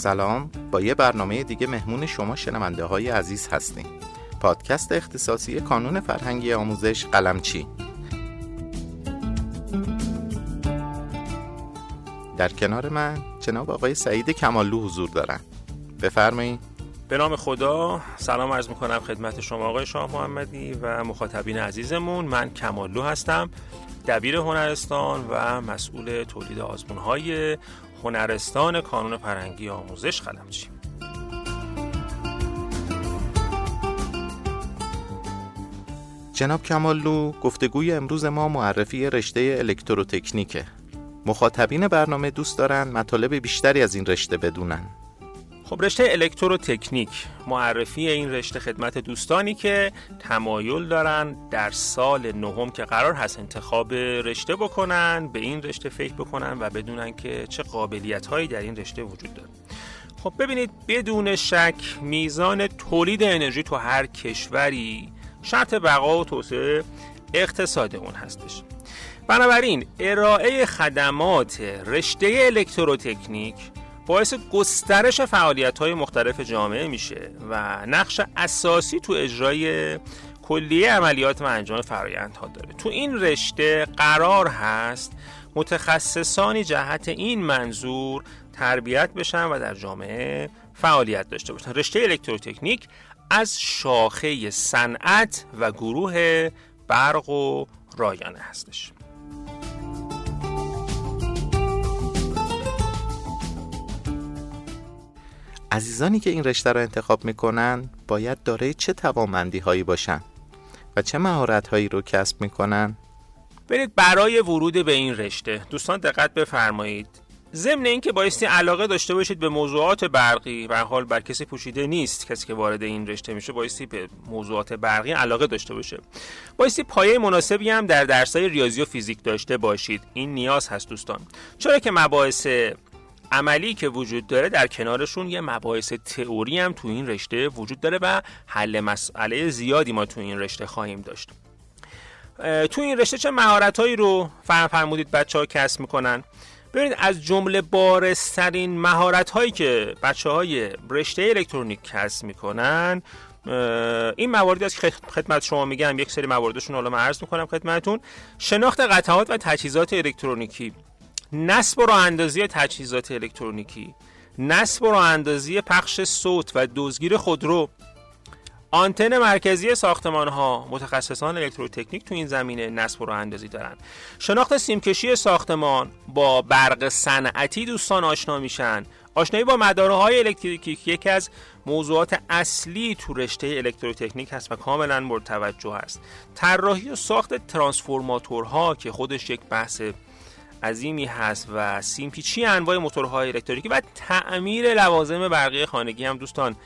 سلام. با یه برنامه دیگه مهمون شما شنونده های عزیز هستیم. پادکست اختصاصی کانون فرهنگی آموزش قلمچی. در کنار من جناب آقای سعید کمالو حضور دارن. بفرمایید. به نام خدا سلام عرض می‌کنم خدمت شما آقای شاه محمدی و مخاطبین عزیزمون. من کمالو هستم دبیر هنرستان و مسئول تولید آزمون های هنرستان کانون فرهنگی آموزش قلمچی جناب کمالو گفتگوی امروز ما معرفی رشته الکتروتکنیکه. مخاطبین برنامه دوست دارن مطالب بیشتری از این رشته بدونن. خب رشته الکتروتکنیک معرفی این رشته خدمت دوستانی که تمایل دارن در سال نهم که قرار هست انتخاب رشته بکنن به این رشته فکر بکنن و بدونن که چه قابلیت هایی در این رشته وجود داره. خب ببینید بدون شک میزان تولید انرژی تو هر کشوری شرط بقا و توسعه اقتصاد اون هستش. بنابراین ارائه خدمات رشته الکتروتکنیک باعث گسترش فعالیت های مختلف جامعه میشه و نقش اساسی تو اجرای کلیه عملیات و انجام فرایندها داره. تو این رشته قرار هست متخصصانی جهت این منظور تربیت بشن و در جامعه فعالیت داشته باشن. رشته الکتروتکنیک از شاخه صنعت و گروه برق و رایانه هستش. عزیزانی که این رشته را انتخاب می‌کنن باید دارای چه توانمندی هایی باشن و چه مهارت هایی رو کسب می‌کنن؟ برید برای ورود به این رشته. دوستان دقت بفرمایید. ضمن اینکه بایستی علاقه داشته باشید به موضوعات برقی و حال بر کسی پوشیده نیست کسی که وارد این رشته میشه بایستی به موضوعات برقی علاقه داشته باشه. بایستی پایه مناسبی هم در درسای ریاضی و فیزیک داشته باشید. این نیاز هست دوستان. چرا که مباحث عملی که وجود داره در کنارشون یه مباحث تئوری هم تو این رشته وجود داره و حل مسئله زیادی ما تو این رشته خواهیم داشت. تو این رشته چه مهارتهایی رو فرمودید بچه ها کسب می‌کنن؟ ببینید از جمله بارسترین مهارت هایی که بچه های رشته الکترونیک کسب می‌کنن این مواردی است که خدمت شما میگم. یک سری مواردشون حالا من عرض می‌کنم خدمتتون. شناخت قطعات و تجهیزات الکترونیکی. نصب و راه اندازی تجهیزات الکترونیکی نصب و راه اندازی پخش صوت و دزگیر خودرو آنتن مرکزی ساختمان ها متخصصان الکتروتکنیک تو این زمینه نصب و راه اندازی دارن. شناخت سیمکشی ساختمان با برق صنعتی دوستان آشنا میشن. آشنایی با مداره های الکتریکی یکی از موضوعات اصلی تو رشته الکتروتکنیک هست و کاملا مورد توجه است طراحی و ساخت ترانسفورماتورها که خودش یک بحث عظیمی هست و سیمپیچی انواع موتورهای الکتریکی و تعمیر لوازم برقی خانگی هم دوستان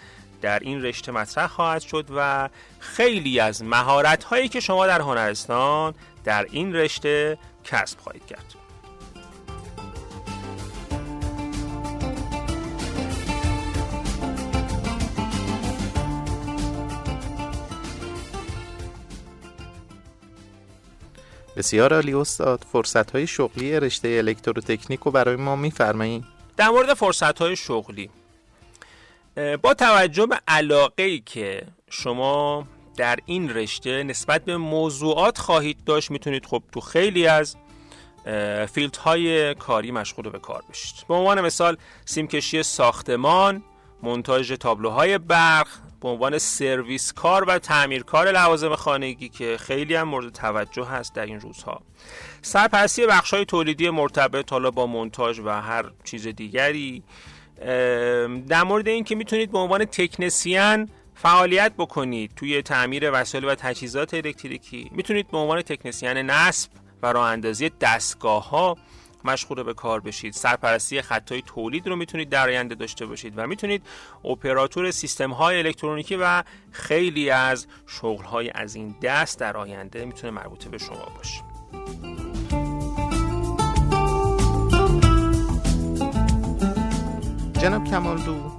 در این رشته مطرح خواهد شد و خیلی از مهارت هایی که شما در هنرستان در این رشته کسب خواهید کرد. بسیار عالی استاد. فرصت های شغلی رشته الکتروتکنیک رو برای ما میفرمایید در مورد فرصت های شغلی با توجه به علاقه ای که شما در این رشته نسبت به موضوعات خواهید داشت می‌تونید خب تو خیلی از field های کاری مشغول به کار بشید. به عنوان مثال سیمکشی ساختمان مونتاژ تابلوهای برق به عنوان سرویس کار و تعمیرکار لوازم خانگی که خیلی هم مورد توجه هست در این روزها. سرپرستی بخش های تولیدی مرتبط حالا با منتاج و هر چیز دیگری در مورد این که می‌تونید به عنوان تکنسیان فعالیت بکنید توی تعمیر وسایل و تجهیزات الکتریکی می‌تونید به عنوان تکنسیان نصب و راه اندازی دستگاه ها مشغول به کار بشید. سرپرستی خطای تولید رو می‌تونید در آینده داشته باشید و می‌تونید اپراتور سیستم های الکترونیکی و خیلی از شغل های از این دست در آینده می‌تونه مربوطه به شما باشه. جناب کمال دو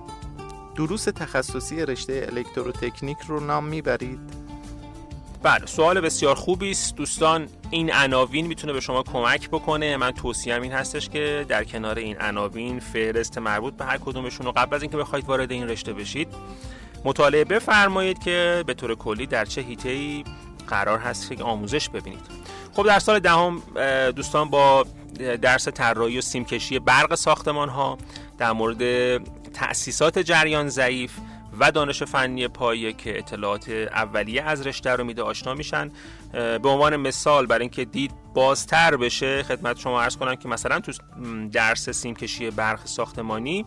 دروس تخصصی رشته الکتروتکنیک رو نام می‌برید؟ بله سوال بسیار خوبی است. دوستان این عناوین می‌تونه به شما کمک بکنه. من توصیهم این هستش که در کنار این عناوین فهرست مربوط به هر کدومشون رو قبل از اینکه بخواید وارد این رشته بشید مطالعه بفرمایید که به طور کلی در چه ای قرار هست که آموزش ببینید. خب در سال دهم دوستان با درس طراحی و سیمکشی برق ساختمان ها در مورد تأسیسات جریان ضعیف و دانش فنی پایه که اطلاعات اولیه از رشته رو میده آشنا میشن. به عنوان مثال برای اینکه دید بازتر بشه خدمت شما عرض کنم که مثلا تو درس سیمکشی برق ساختمانی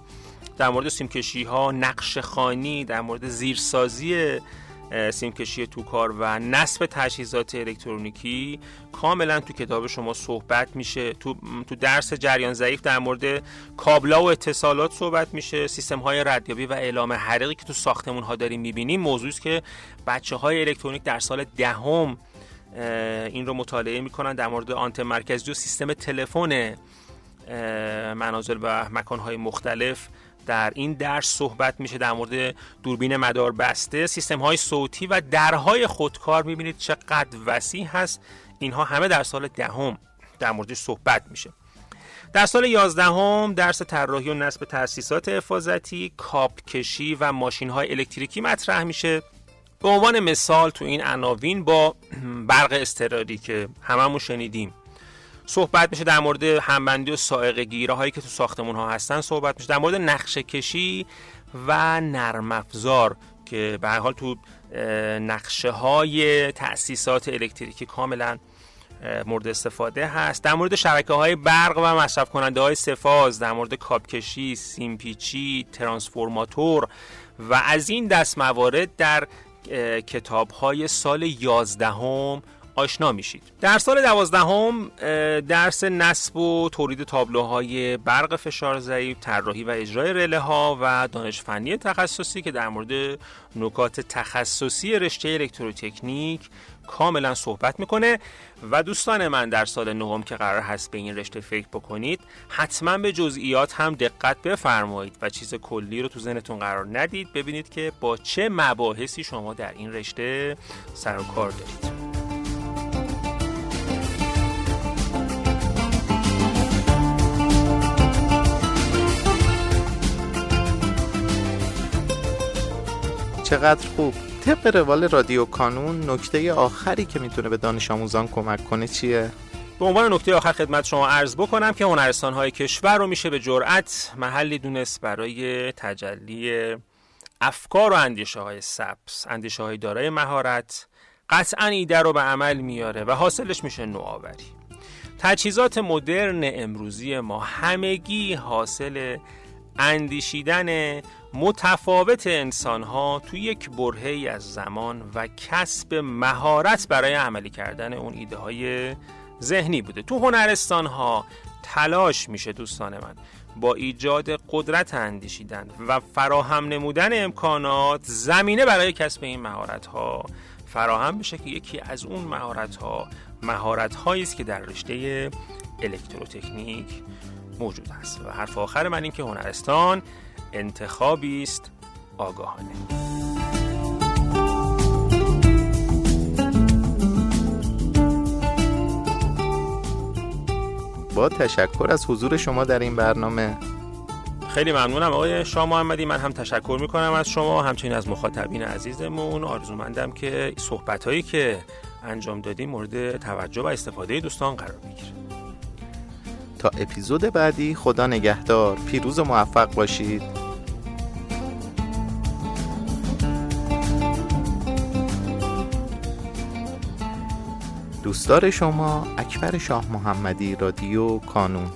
در مورد سیمکشی ها نقش خانی در مورد زیرسازی سیمکشی تو کار و نصب تجهیزات الکترونیکی کاملا تو کتاب شما صحبت میشه. تو, تو درس جریان ضعیف در مورد کابلا و اتصالات صحبت میشه. سیستم های ردیابی و اعلام حرقی که تو ساختمون ها داریم می‌بینیم. موضوعی که بچه های الکترونیک در سال دهم این رو مطالعه می‌کنن در مورد آنتن مرکزی و سیستم تلفن منازل و مکانهای مختلف. در این درس صحبت میشه در مورد دوربین مدار بسته. سیستم های صوتی و درهای خودکار. می‌بینید چقدر وسیع هست. اینها همه در سال دهم در موردش صحبت میشه. در سال 11 هم درس طراحی و نصب تأسیسات حفاظتی، کاپ کشی و ماشین های الکتریکی مطرح میشه. به عنوان مثال تو این عناوین با برق استراری که هممون شنیدیم. صحبت میشه در مورد همبندی و سائق گیره هایی که تو ساختمون ها هستن صحبت میشه. در مورد نقشه کشی و نرم افزار که به حال تو نقشه های تأسیسات الکتریکی کاملا مورد استفاده هست. در مورد شبکه های برق و مصرف کننده های سفاز در مورد کابکشی، سیمپیچی، ترانسفورماتور و از این دست موارد در کتاب های سال 11 هم آشنا میشید. در سال دوازدهم درس نصب و تولید تابلوهای برق فشار ضعیف طراحی و اجرای رله ها و دانش فنی تخصصی که در مورد نکات تخصصی رشته الکتروتکنیک کاملا صحبت می‌کنه. و دوستان من در سال نهم که قرار هست به این رشته فکر بکنید حتما به جزئیات هم دقت بفرمایید و چیز کلی رو تو ذهنتون قرار ندید. ببینید که با چه مباحثی شما در این رشته سر و کار دارید. چقدر خوب طبق روال رادیو کانون نکته آخری که می‌تونه به دانش آموزان کمک کنه چیه؟ به عنوان نکته آخر خدمت شما عرض بکنم که هنرستان های کشور رو میشه به جرأت محلی دونست برای تجلی افکار و اندیشه های سبس اندیشه های دارای مهارت قطعا ایده رو به عمل میاره و حاصلش میشه نوآوری تجهیزات مدرن امروزی ما همگی حاصل اندیشیدن متفاوت انسان ها توی یک برهه از زمان و کسب مهارت برای عملی کردن اون ایده های ذهنی بوده. تو هنرستان ها تلاش میشه دوستان من با ایجاد قدرت اندیشیدن و فراهم نمودن امکانات زمینه برای کسب این مهارت ها فراهم بشه که یکی از اون مهارت ها مهارت هایی است که در رشته الکتروتکنیک موجود است و حرف آخر من این که هنرستان انتخابی است آگاهانه. با تشکر از حضور شما در این برنامه. خیلی ممنونم آقای شاه محمدی. من هم تشکر می‌کنم از شما. همچنین از مخاطبین عزیزمون آرزومندم که صحبت هایی که انجام دادیم مورد توجه و استفاده دوستان قرار بگیره. تا اپیزود بعدی. خدا نگهدار. پیروز و موفق باشید. دوستدار شما اکبر شاه محمدی رادیو کانون.